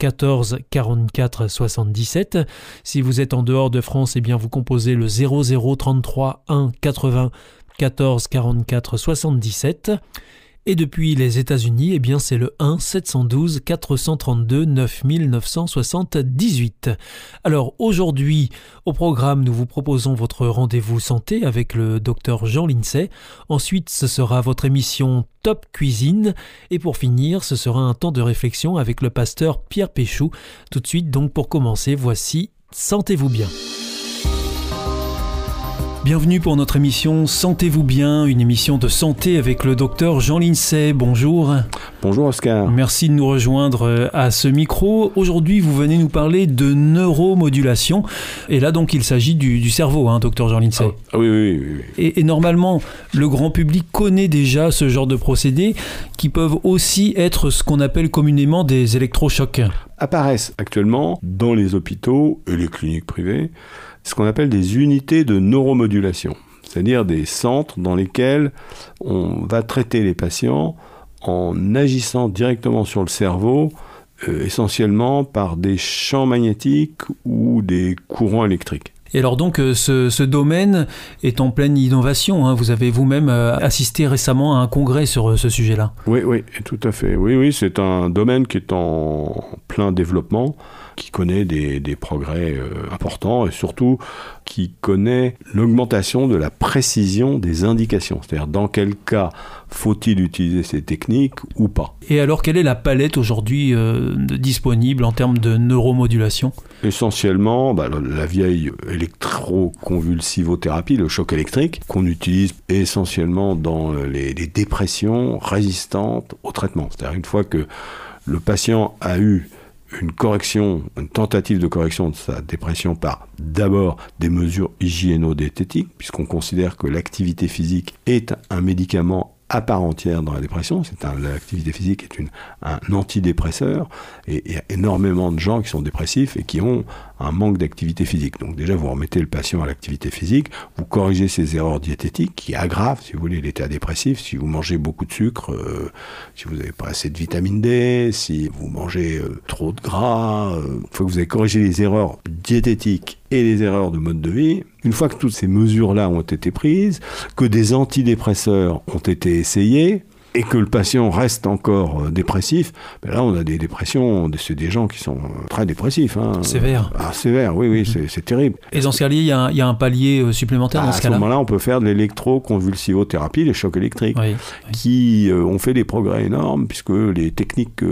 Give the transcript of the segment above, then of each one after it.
14 44 77. Si vous êtes en dehors de France, eh bien vous composez le 00 33 1 80 14 44 77. Et depuis les États-Unis, eh bien c'est le 1 712 432 9978. Alors aujourd'hui, au programme, nous vous proposons votre rendez-vous santé avec le docteur Jean Lincey. Ensuite, ce sera votre émission Top Cuisine. Et pour finir, ce sera un temps de réflexion avec le pasteur Pierre Péchou. Tout de suite, donc pour commencer, voici Sentez-vous bien. Bienvenue pour notre émission Sentez-vous bien, une émission de santé avec le docteur Jean Lincey. Bonjour. Bonjour Oscar. Merci de nous rejoindre euh, à ce micro. Aujourd'hui, vous venez nous parler de neuromodulation. Et là, donc, il s'agit du, cerveau, hein, docteur Jean Lincey. Ah, oui, oui, oui. Et, et, normalement, le grand public connaît déjà ce genre de procédés qui peuvent aussi être ce qu'on appelle communément des électrochocs. Apparaissent actuellement dans les hôpitaux et les cliniques privées ce qu'on appelle des unités de neuromodulation, c'est-à-dire des centres dans lesquels on va traiter les patients en agissant directement sur le cerveau, euh, essentiellement par des champs magnétiques ou des courants électriques. Et alors donc euh, ce, domaine est en pleine innovation. Hein. Vous avez vous-même euh, assisté récemment à un congrès sur ce sujet-là. Oui, oui, tout à fait. Oui, oui, c'est un domaine qui est en plein développement qui connaît des, progrès euh, importants et surtout qui connaît l'augmentation de la précision des indications. C'est-à-dire dans quel cas faut-il utiliser ces techniques ou pas. Et alors quelle est la palette aujourd'hui euh, disponible en termes de neuromodulation? Essentiellement bah, la vieille électroconvulsivothérapie, le choc électrique, qu'on utilise essentiellement dans les, les dépressions résistantes au traitement. C'est-à-dire une fois que le patient a eu une correction, une tentative de correction de sa dépression par d'abord des mesures hygiéno-diététiques, puisqu'on considère que l'activité physique est un médicament à part entière dans la dépression. L'activité physique est un antidépresseur et il y a énormément de gens qui sont dépressifs et qui ont un manque d'activité physique. Donc déjà, vous remettez le patient à l'activité physique, vous corrigez ses erreurs diététiques qui aggravent, si vous voulez, l'état dépressif. Si vous mangez beaucoup de sucre, euh, si vous n'avez pas assez de vitamine D, si vous mangez euh, trop de gras, euh, faut que vous ayez corrigé les erreurs diététiques et les erreurs de mode de vie. Une fois que toutes ces mesures-là ont été prises, que des antidépresseurs ont été essayés, et que le patient reste encore euh, dépressif, ben là on a des dépressions, c'est des gens qui sont euh, très dépressifs. Hein. Sévère. Ah, sévère, oui, oui, mhm. c'est terrible. Et dans ce cas-là, il y, a un palier euh, supplémentaire dans ce cas-là À ce moment-là, on peut faire de l'électroconvulsivothérapie, les chocs électriques, qui ont fait des progrès énormes, puisque les techniques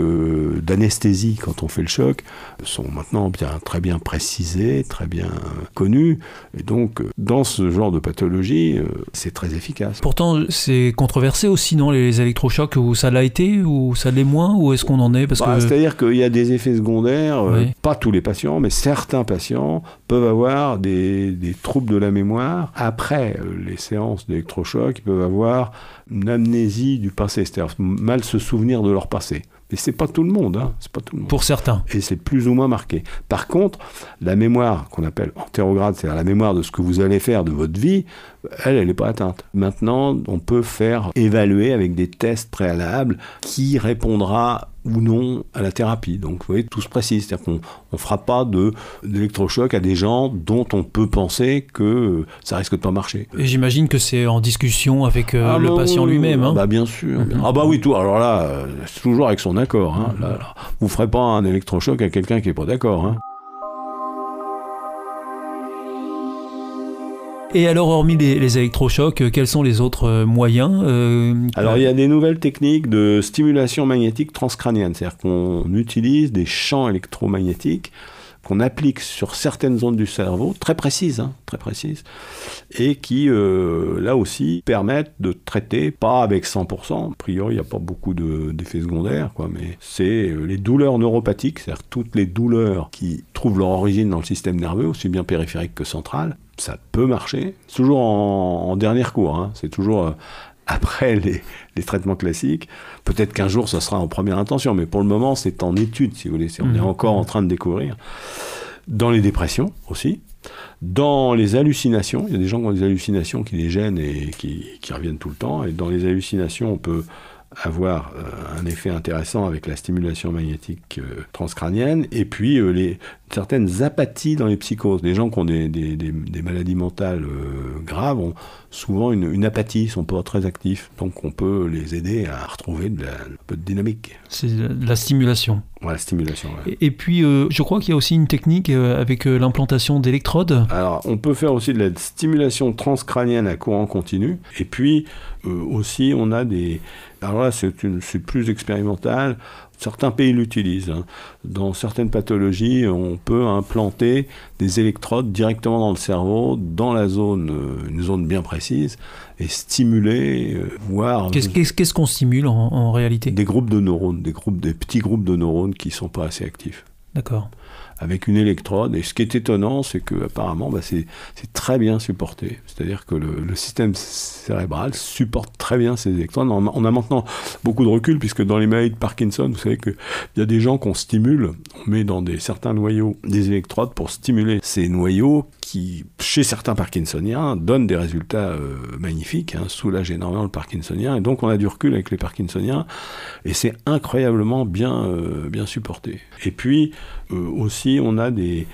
d'anesthésie, quand on fait le choc, sont maintenant bien, très bien précisées, très bien connues. Et donc, dans ce genre de pathologie, c'est très efficace. Pourtant, c'est controversé aussi, non, les électrochocs où ça l'a été ou ça l'est moins ou est-ce qu'on en est parce bah, que... C'est-à-dire qu'il y a des effets secondaires, euh, pas tous les patients, mais certains patients peuvent avoir des, des troubles de la mémoire. Après euh, les séances d'électrochocs, ils peuvent avoir une amnésie du passé, c'est-à-dire mal se souvenir de leur passé. Mais c'est pas tout le monde, hein. c'est pas tout le monde. Pour certains. Et c'est plus ou moins marqué. Par contre, la mémoire qu'on appelle antérograde, c'est-à-dire la mémoire de ce que vous allez faire de votre vie, elle, elle n'est pas atteinte. Maintenant, on peut faire évaluer avec des tests préalables qui répondra ou non à la thérapie. Donc, vous voyez, tout se précise. C'est-à-dire qu'on ne fera pas d'électrochoc à des gens dont on peut penser que ça risque de pas marcher. Et j'imagine que c'est en discussion avec euh, ah le bah patient lui-même. Hein. bah bien sûr. Mhm. Ah bah oui, tout. Alors là, euh, c'est toujours avec son accord. Hein. Là, vous ne ferez pas un électrochoc à quelqu'un qui n'est pas d'accord. Hein. Et alors, hormis les, électrochocs, euh, quels sont les autres euh, moyens euh, Alors, il y a des nouvelles techniques de stimulation magnétique transcrânienne, c'est-à-dire qu'on utilise des champs électromagnétiques qu'on applique sur certaines zones du cerveau, très précises, hein, très précises, et qui, là aussi, permettent de traiter, pas avec 100%, a priori, il n'y a pas beaucoup d'effets secondaires, quoi, mais c'est les douleurs neuropathiques, c'est-à-dire toutes les douleurs qui trouvent leur origine dans le système nerveux, aussi bien périphérique que central, ça peut marcher. toujours en, dernier recours. Hein. C'est toujours euh, après les, traitements classiques. Peut-être qu'un jour, ça sera en première intention, mais pour le moment, c'est en étude, si vous voulez. On est mmh. encore en train de découvrir. Dans les dépressions aussi. Dans les hallucinations, il y a des gens qui ont des hallucinations qui les gênent et qui, qui reviennent tout le temps. Et dans les hallucinations, on peut avoir euh, un effet intéressant avec la stimulation magnétique euh, transcrânienne, et puis euh, les, certaines apathies dans les psychoses. Les gens qui ont des, des, des, maladies mentales graves ont souvent une, une, apathie, sont pas très actifs, donc on peut les aider à retrouver de la, un peu de dynamique. C'est la stimulation. Ouais, la stimulation. Et, puis, je crois qu'il y a aussi une technique avec l'implantation d'électrodes. Alors, on peut faire aussi de la stimulation transcrânienne à courant continu, et puis aussi on a des alors là, c'est plus expérimental. Certains pays l'utilisent. Hein. Dans certaines pathologies, on peut implanter des électrodes directement dans le cerveau, dans la zone, euh, une zone bien précise, et stimuler, euh, voir. Qu'est-ce qu'on stimule en, réalité? Des groupes de neurones, des, groupes, des petits groupes de neurones qui ne sont pas assez actifs. D'accord avec une électrode. Et ce qui est étonnant, c'est que apparemment, bah, c'est très bien supporté. C'est-à-dire que le, système cérébral supporte très bien ces électrodes. On a, maintenant beaucoup de recul, puisque dans les maladies de Parkinson, vous savez qu'il y a des gens qu'on stimule, on met dans des, certains noyaux des électrodes pour stimuler ces noyaux qui, chez certains Parkinsoniens, donnent des résultats euh, magnifiques, hein, soulagent énormément le Parkinsonien. Et donc, on a du recul avec les Parkinsoniens, et c'est incroyablement bien, euh, bien supporté. Et puis, euh, aussi, on a des,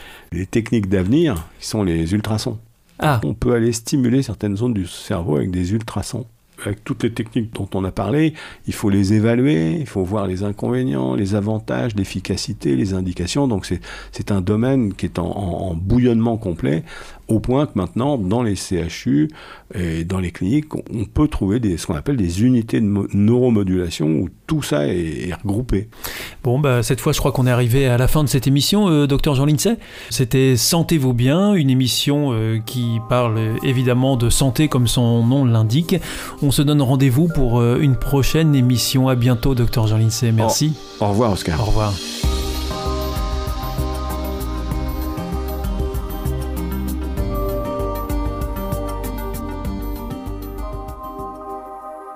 techniques d'avenir qui sont les ultrasons. Ah. On peut aller stimuler certaines zones du cerveau avec des ultrasons avec toutes les techniques dont on a parlé, il faut les évaluer, il faut voir les inconvénients, les avantages, l'efficacité, les indications. Donc c'est un domaine qui est en, bouillonnement complet, au point que maintenant, dans les CHU et dans les cliniques, on peut trouver des, ce qu'on appelle des unités de neuromodulation où tout ça est, regroupé. Bon, bah, cette fois, je crois qu'on est arrivé à la fin de cette émission, euh, docteur Jean Lindsay. C'était Sentez-vous bien, une émission euh, qui parle évidemment de santé comme son nom l'indique. On se donne rendez-vous pour euh, une prochaine émission. À bientôt, docteur Jean Lindsay. Merci. au revoir, Oscar. Au revoir.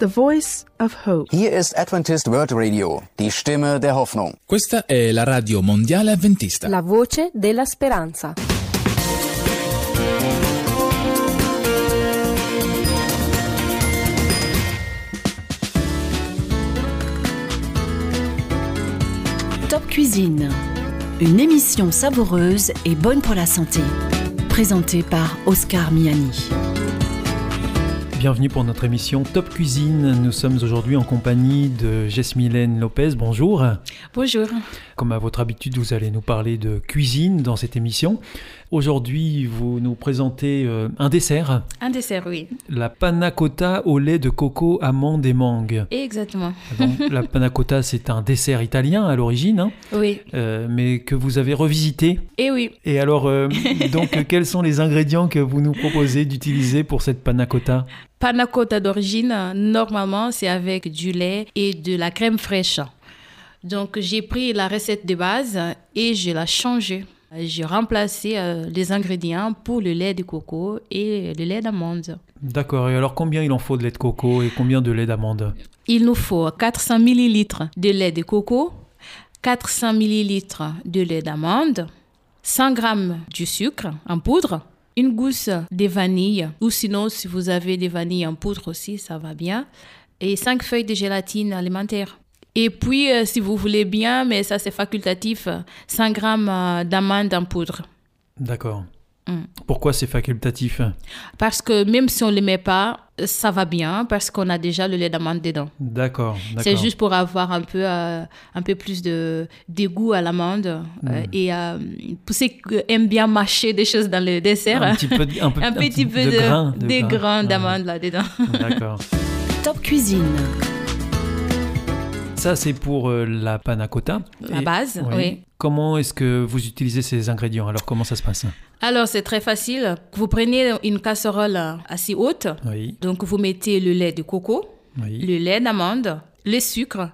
The Voice of Hope. Hier ist Adventist World Radio, die Stimme der Hoffnung. Questa è la radio mondiale adventista. La voce della speranza. Top Cuisine. Une émission savoureuse et bonne pour la santé. Présentée par Oscar Miani bienvenue pour notre émission Top Cuisine. Nous sommes aujourd'hui en compagnie de Jesmylène Lopez. Bonjour. Bonjour. Comme à votre habitude, vous allez nous parler de cuisine dans cette émission. Aujourd'hui, vous nous présentez euh, un dessert. Un dessert, oui. La panna cotta au lait de coco, amande et mangue. Exactement. la panna cotta, c'est un dessert italien à l'origine. Hein. oui. Euh, mais que vous avez revisité. Et eh oui. Et alors, euh, donc, quels sont les ingrédients que vous nous proposez d'utiliser pour cette panna cotta? Panna cotta d'origine, normalement, c'est avec du lait et de la crème fraîche. Donc, j'ai pris la recette de base et je l'ai changée. J'ai remplacé euh, les ingrédients pour le lait de coco et le lait d'amande. D'accord. Et alors, combien il en faut de lait de coco et combien de lait d'amande? Il nous faut 400 ml de lait de coco, 400 ml de lait d'amande, 100 g de sucre en poudre, une gousse de vanille, ou sinon, si vous avez des vanilles en poudre aussi, ça va bien, et 5 feuilles de gélatine alimentaire. Et puis, euh, si vous voulez bien, mais ça c'est facultatif, 100 grammes euh, d'amandes en poudre. D'accord. Mm. Pourquoi c'est facultatif? Parce que même si on ne les met pas, ça va bien parce qu'on a déjà le lait d'amande dedans. D'accord. C'est juste pour avoir un peu, euh, un peu plus de dégoût à l'amande euh, Mm. et euh, pour ceux qui aiment bien mâcher des choses dans le dessert, Un petit peu, un peu, un petit peu de, grains, de des grains. grains Ouais. d'amande là-dedans. D'accord. Top Cuisine. Ça, c'est pour euh, la panna cotta. La Et- base, oui. Comment est-ce que vous utilisez ces ingrédients? Alors, comment ça se passe? Alors, c'est très facile. Vous prenez une casserole assez haute, Oui, donc vous mettez le lait de coco, oui. le lait d'amande, le sucre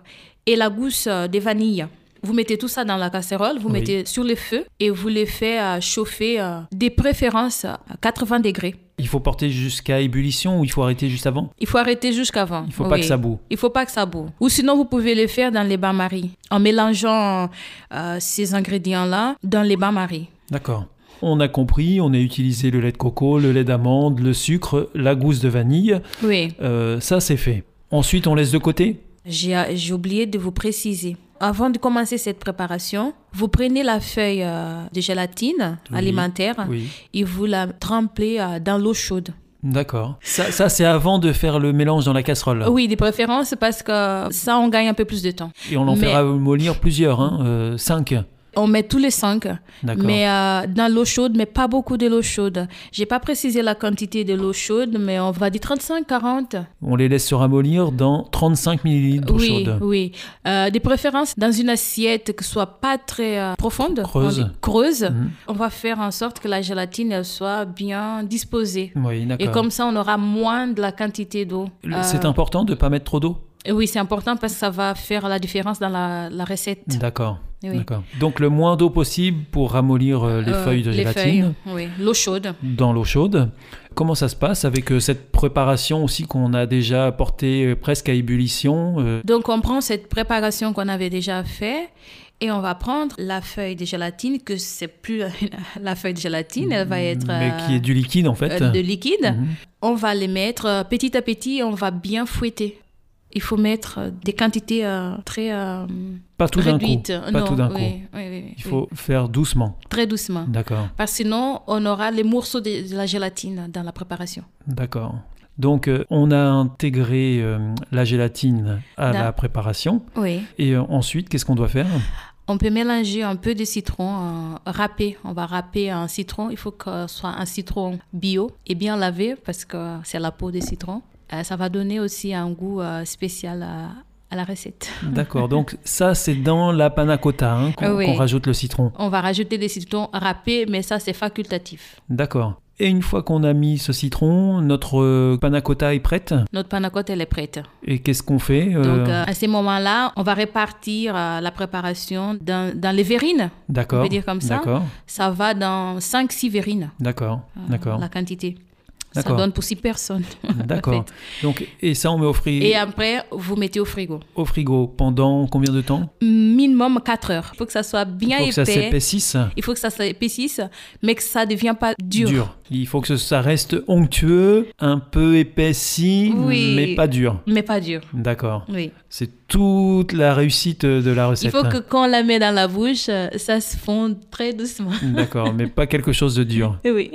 et la gousse de vanille. Vous mettez tout ça dans la casserole, vous Oui. mettez sur le feu et vous les faites euh, chauffer euh, des préférences à 80 degrés. Il faut porter jusqu'à ébullition ou il faut arrêter juste avant? Il faut arrêter jusqu'avant. Il faut pas que ça boue. Il faut pas que ça boue. Ou sinon, vous pouvez le faire dans les bains-maries, en mélangeant euh, ces ingrédients-là dans les bains-maries. D'accord. On a compris, on a utilisé le lait de coco, le lait d'amande, le sucre, la gousse de vanille. Oui, Euh, ça, c'est fait. Ensuite, on laisse de côté? J'ai oublié de vous préciser. Avant de commencer cette préparation, vous prenez la feuille euh, de gélatine Oui. alimentaire Oui. et vous la trempez euh, dans l'eau chaude. D'accord. Ça, ça c'est avant de faire le mélange dans la casserole. Oui, de préférence parce que ça, on gagne un peu plus de temps. Et on en Mais- fera mollir plusieurs, hein, euh, cinq. On met tous les cinq, mais euh, dans l'eau chaude, mais pas beaucoup de l'eau chaude. J'ai pas précisé la quantité de l'eau chaude, mais on va dire 35-40. On les laisse se ramollir dans 35 millilitres d'eau Oui, chaude. oui. Euh, de préférence dans une assiette qui soit pas très euh, profonde, Creuse. on creuse. Mhm. On va faire en sorte que la gélatine elle soit bien disposée. Oui, Et comme ça, on aura moins de la quantité d'eau. C'est important de ne pas mettre trop d'eau? Oui, c'est important parce que ça va faire la différence dans la, la recette. D'accord. Oui. D'accord. Donc le moins d'eau possible pour ramollir euh, les Euh, feuilles de les gélatine feuilles, oui. L'eau chaude. dans l'eau chaude. Comment ça se passe avec euh, cette préparation aussi qu'on a déjà portée presque à ébullition euh, Donc, on prend cette préparation qu'on avait déjà fait et on va prendre la feuille de gélatine, que c'est plus la feuille de gélatine, elle va être Mais qui est du liquide en fait. de liquide. Mhm. On va les mettre petit à petit, on va bien fouetter. Il faut mettre euh, des quantités euh, très euh, Pas tout d'un coup. réduites. Pas Non, tout d'un oui, coup. oui, oui, Il faut faire doucement. très doucement. D'accord. Parce que sinon, on aura les morceaux de, de la gélatine dans la préparation. D'accord. Donc euh, on a intégré la gélatine à la préparation. Oui. Et ensuite, qu'est-ce qu'on doit faire? On peut mélanger un peu de citron euh, râpé. On va râper un citron. Il faut que ce soit un citron bio et bien lavé parce que c'est la peau des citrons. Euh, ça va donner aussi un goût euh, spécial à, à la recette. D'accord. Donc ça, c'est dans la panna cotta hein, qu'on Oui. rajoute le citron. On va rajouter des citrons râpés, mais ça c'est facultatif. D'accord. Et une fois qu'on a mis ce citron, notre euh, panna cotta est prête? Notre panna cotta elle est prête. Et qu'est-ce qu'on fait euh, Donc euh, à ce moment-là, on va répartir euh, la préparation dans, dans les verrines. on D'accord. peut dire comme ça. D'accord. Ça va dans 5-6 verrines, D'accord. D'accord. la quantité. Ça donne pour 6 personnes. D'accord. Donc et ça, on met au, fri- Et après, vous mettez au frigo. au frigo pendant combien de temps? Minimum 4 heures. Il faut que ça soit Il bien faut que ça épais. s'épaississe. Il faut que ça s'épaississe, mais que ça ne devient pas dur. Il faut que ça reste onctueux, un peu épaissi, Oui. mais pas dur. Mais pas dur. D'accord. Oui. C'est toute la réussite de la Il recette. faut que quand on la met dans la bouche, euh, ça se fonde très doucement. D'accord, mais pas quelque chose de dur. Oui.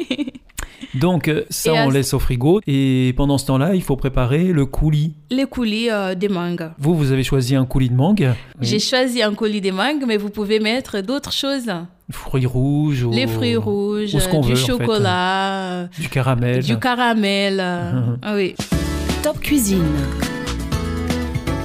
Donc euh, ça, Et on laisse au frigo. Et pendant ce temps-là, il faut préparer le coulis. Les coulis euh, de mangue. Vous, vous avez choisi un coulis de mangue. Oui. J'ai choisi un coulis de mangue, mais vous pouvez mettre d'autres choses. Fruits rouges. ou- Les fruits rouges, ou ce qu'on du veut, en fait. chocolat, Du caramel. du caramel. ah oui. Top Cuisine.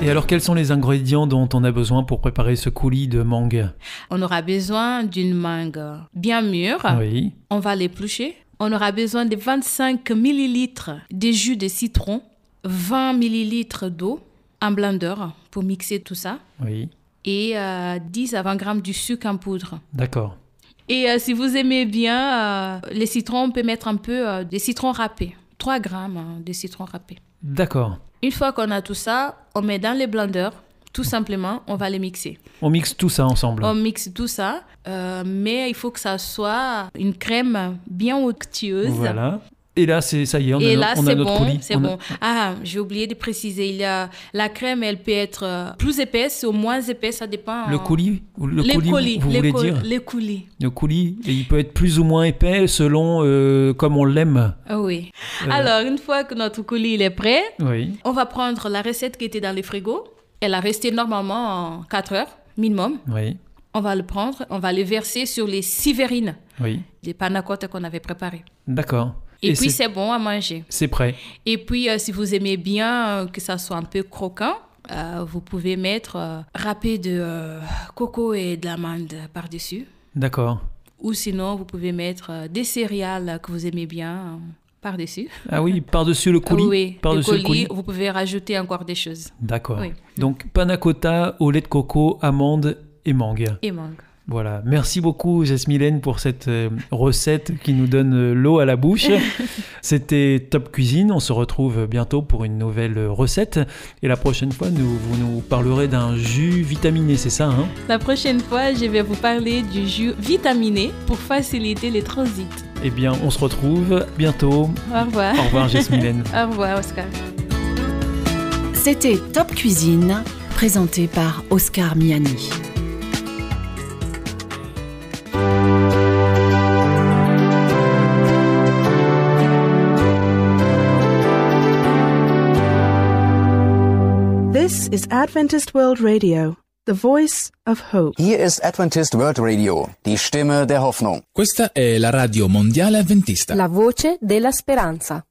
Et alors, quels sont les ingrédients dont on a besoin pour préparer ce coulis de mangue? On aura besoin d'une mangue bien mûre. Oui. On va l'éplucher. On aura besoin de 25 millilitres de jus de citron, 20 millilitres d'eau, un blender pour mixer tout ça, Oui. et euh, 10 à 20 grammes du sucre en poudre. D'accord. Et euh, si vous aimez bien euh, les citrons, on peut mettre un peu euh, de citron râpé, 3 grammes hein, de citron râpé. D'accord. Une fois qu'on a tout ça, on met dans les blenders. Tout simplement, on va les mixer. On mixe tout ça ensemble. On mixe tout ça, euh, mais il faut que ça soit une crème bien onctueuse. Voilà. Et là, c'est ça y est, on Et a, là, on a notre bon, coulis. c'est a- bon. Ah, j'ai oublié de préciser, il y a la crème, elle peut être euh, plus épaisse ou moins épaisse, ça dépend. Le coulis, ou le les coulis, colis, vous les voulez dire les coulis. Le coulis, et il peut être plus ou moins épais selon euh, comme on l'aime. Ah oui. Euh. Alors, une fois que notre coulis il est prêt, Oui, on va prendre la recette qui était dans le frigo. Elle a resté normalement en 4 heures minimum. oui, On va le prendre, on va le verser sur les six verrines, oui. les panna cotta qu'on avait préparées. D'accord. Et, puis, c'est bon à manger. c'est prêt. Et puis, euh, si vous aimez bien euh, que ça soit un peu croquant, euh, vous pouvez mettre euh, râpé de euh, coco et de l'amande par-dessus. D'accord. Ou sinon, vous pouvez mettre des céréales que vous aimez bien par-dessus. Ah oui, par-dessus le coulis. Oui, par-dessus le le coulis, vous pouvez rajouter encore des choses. D'accord. Oui. Donc panna cotta au lait de coco, amande et mangue. Et mangue. Voilà. Merci beaucoup Jasmine pour cette euh, recette qui nous donne euh, l'eau à la bouche. C'était Top Cuisine. On se retrouve bientôt pour une nouvelle euh, recette. Et la prochaine fois, nous, vous nous parlerez d'un jus vitaminé, c'est ça hein? La prochaine fois, je vais vous parler du jus vitaminé pour faciliter les transits. Eh bien, on se retrouve bientôt. Au revoir. Au revoir Jasmine. Au revoir, Oscar. C'était Top Cuisine, présenté par Oscar Miani. This is Adventist World Radio, the voice of hope. Hier ist Adventist World Radio, die Stimme der Hoffnung. Questa è la radio mondiale adventista. La voce della speranza.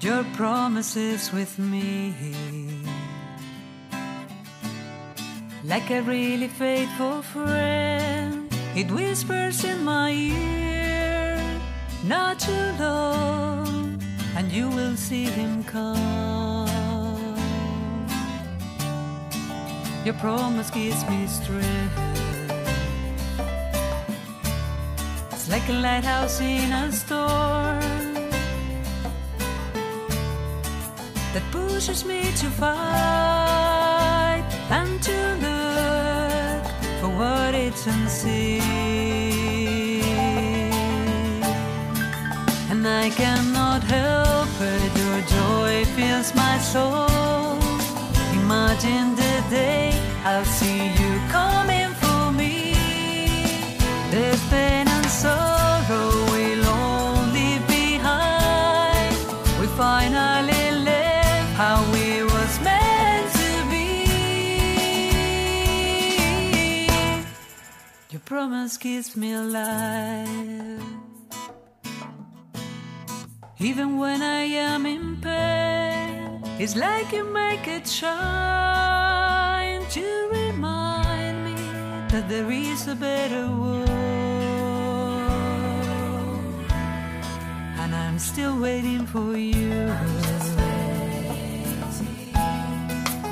Your promises with me. Like a really faithful friend, it whispers in my ear, not too long, and you will see him come. Your promise gives me strength. It's like a lighthouse in a storm. that pushes me to fight and to look what it's unseen. And I cannot help it, your joy fills my soul. Imagine the day I'll see you coming gives me life. Even when I am in pain, it's like you make it shine to remind me that there is a better world. And I'm still waiting for you.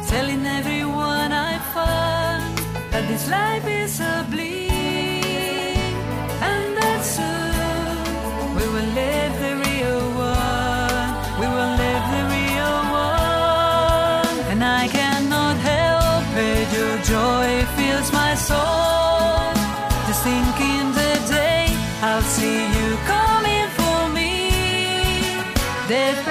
Telling everyone I find that this life is a bleed, soul. Just thinking the day I'll see you coming for me. Death,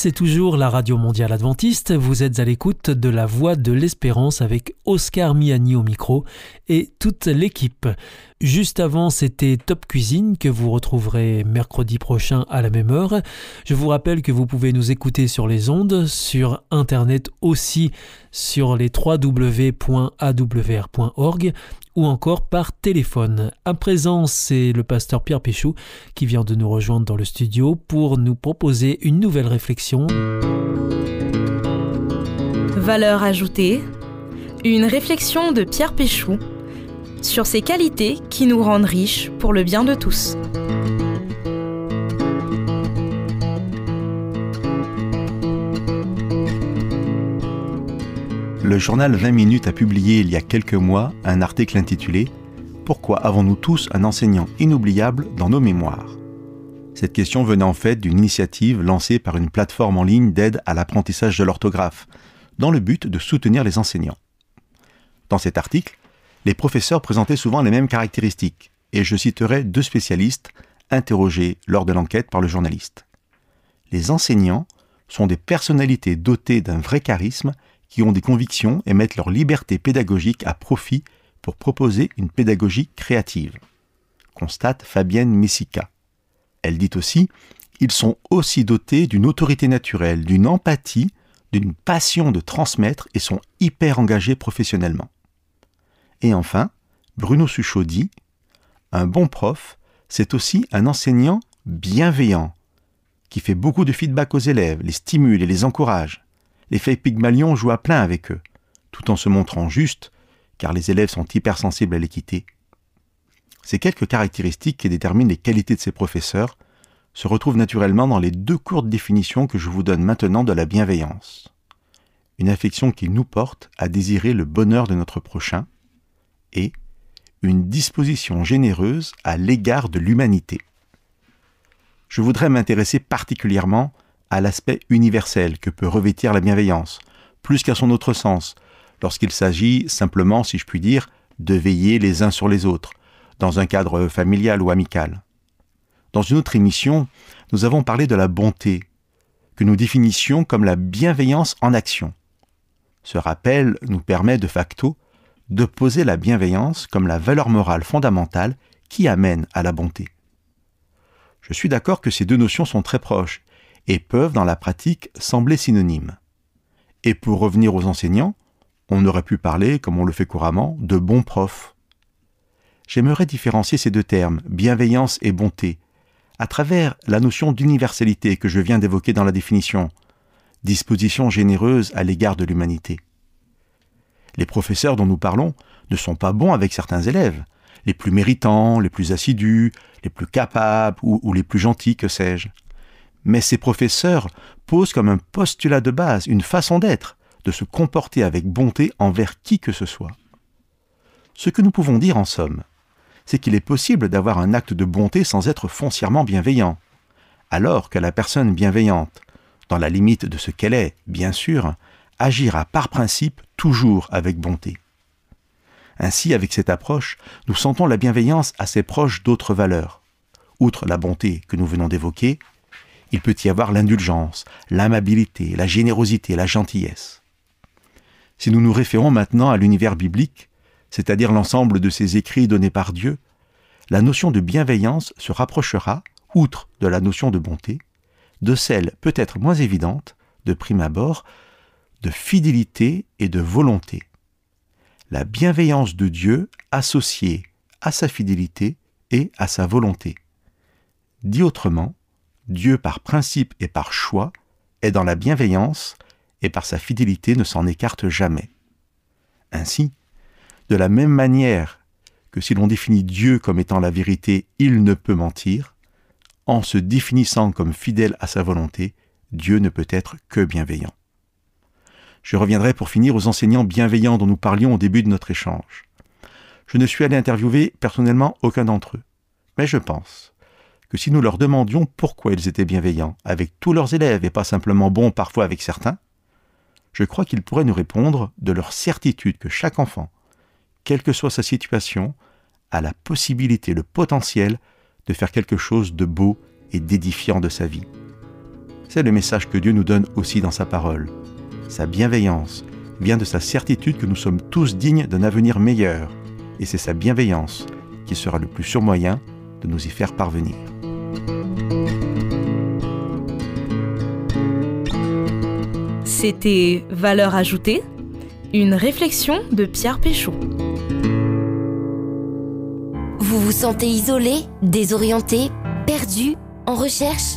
c'est toujours la Radio Mondiale Adventiste. Vous êtes à l'écoute de la Voix de l'Espérance avec Oscar Miani au micro et toute l'équipe. Juste avant, c'était Top Cuisine que vous retrouverez mercredi prochain à la même heure. Je vous rappelle que vous pouvez nous écouter sur les ondes, sur Internet aussi, sur les www.awr.org ou encore par téléphone. À présent, c'est le pasteur Pierre Péchou qui vient de nous rejoindre dans le studio pour nous proposer une nouvelle réflexion. Valeur ajoutée, une réflexion de Pierre Péchou sur ces qualités qui nous rendent riches pour le bien de tous. Le journal 20 minutes a publié il y a quelques mois un article intitulé Pourquoi avons-nous tous un enseignant inoubliable dans nos mémoires? Cette question venait en fait d'une initiative lancée par une plateforme en ligne d'aide à l'apprentissage de l'orthographe, dans le but de soutenir les enseignants. Dans cet article, les professeurs présentaient souvent les mêmes caractéristiques, et je citerai deux spécialistes interrogés lors de l'enquête par le journaliste. Les enseignants sont des personnalités dotées d'un vrai charisme qui ont des convictions et mettent leur liberté pédagogique à profit pour proposer une pédagogie créative, constate Fabienne Messica. Elle dit aussi ils sont aussi dotés d'une autorité naturelle, d'une empathie, d'une passion de transmettre et sont hyper engagés professionnellement. Et enfin, Bruno Suchot dit Un bon prof, c'est aussi un enseignant bienveillant, qui fait beaucoup de feedback aux élèves, les stimule et les encourage. L'effet Pygmalion joue à plein avec eux, tout en se montrant juste, car les élèves sont hypersensibles à l'équité. Ces quelques caractéristiques qui déterminent les qualités de ces professeurs se retrouvent naturellement dans les deux courtes définitions que je vous donne maintenant de la bienveillance. Une affection qui nous porte à désirer le bonheur de notre prochain, et une disposition généreuse à l'égard de l'humanité. Je voudrais m'intéresser particulièrement à l'aspect universel que peut revêtir la bienveillance, plus qu'à son autre sens, lorsqu'il s'agit simplement, si je puis dire, de veiller les uns sur les autres, dans un cadre familial ou amical. Dans une autre émission, nous avons parlé de la bonté, que nous définissions comme la bienveillance en action. Ce rappel nous permet de facto de poser la bienveillance comme la valeur morale fondamentale qui amène à la bonté. Je suis d'accord que ces deux notions sont très proches et peuvent dans la pratique sembler synonymes. Et pour revenir aux enseignants, on aurait pu parler, comme on le fait couramment, de bons profs. J'aimerais différencier ces deux termes, bienveillance et bonté, à travers la notion d'universalité que je viens d'évoquer dans la définition, disposition généreuse à l'égard de l'humanité. Les professeurs dont nous parlons ne sont pas bons avec certains élèves, les plus méritants, les plus assidus, les plus capables ou, les plus gentils, que sais-je. Mais ces professeurs posent comme un postulat de base une façon d'être, de se comporter avec bonté envers qui que ce soit. Ce que nous pouvons dire en somme, c'est qu'il est possible d'avoir un acte de bonté sans être foncièrement bienveillant, alors que la personne bienveillante, dans la limite de ce qu'elle est, bien sûr, agira par principe toujours avec bonté. Ainsi, avec cette approche, nous sentons la bienveillance assez proche d'autres valeurs. Outre la bonté que nous venons d'évoquer, il peut y avoir l'indulgence, l'amabilité, la générosité, la gentillesse. Si nous nous référons maintenant à l'univers biblique, c'est-à-dire l'ensemble de ces écrits donnés par Dieu, la notion de bienveillance se rapprochera, outre de la notion de bonté, de celle peut-être moins évidente, de prime abord, de fidélité et de volonté. La bienveillance de Dieu associée à sa fidélité et à sa volonté. Dit autrement, Dieu par principe et par choix est dans la bienveillance et par sa fidélité ne s'en écarte jamais. Ainsi, de la même manière que si l'on définit Dieu comme étant la vérité, il ne peut mentir, en se définissant comme fidèle à sa volonté, Dieu ne peut être que bienveillant. Je reviendrai pour finir aux enseignants bienveillants dont nous parlions au début de notre échange. Je ne suis allé interviewer personnellement aucun d'entre eux, mais je pense que si nous leur demandions pourquoi ils étaient bienveillants avec tous leurs élèves et pas simplement bons parfois avec certains, je crois qu'ils pourraient nous répondre de leur certitude que chaque enfant, quelle que soit sa situation, a la possibilité, le potentiel de faire quelque chose de beau et d'édifiant de sa vie. C'est le message que Dieu nous donne aussi dans sa parole. Sa bienveillance vient de sa certitude que nous sommes tous dignes d'un avenir meilleur, et c'est sa bienveillance qui sera le plus sûr moyen de nous y faire parvenir. C'était Valeur ajoutée, une réflexion de Pierre Péchaud. Vous vous sentez isolé, désorienté, perdu, en recherche?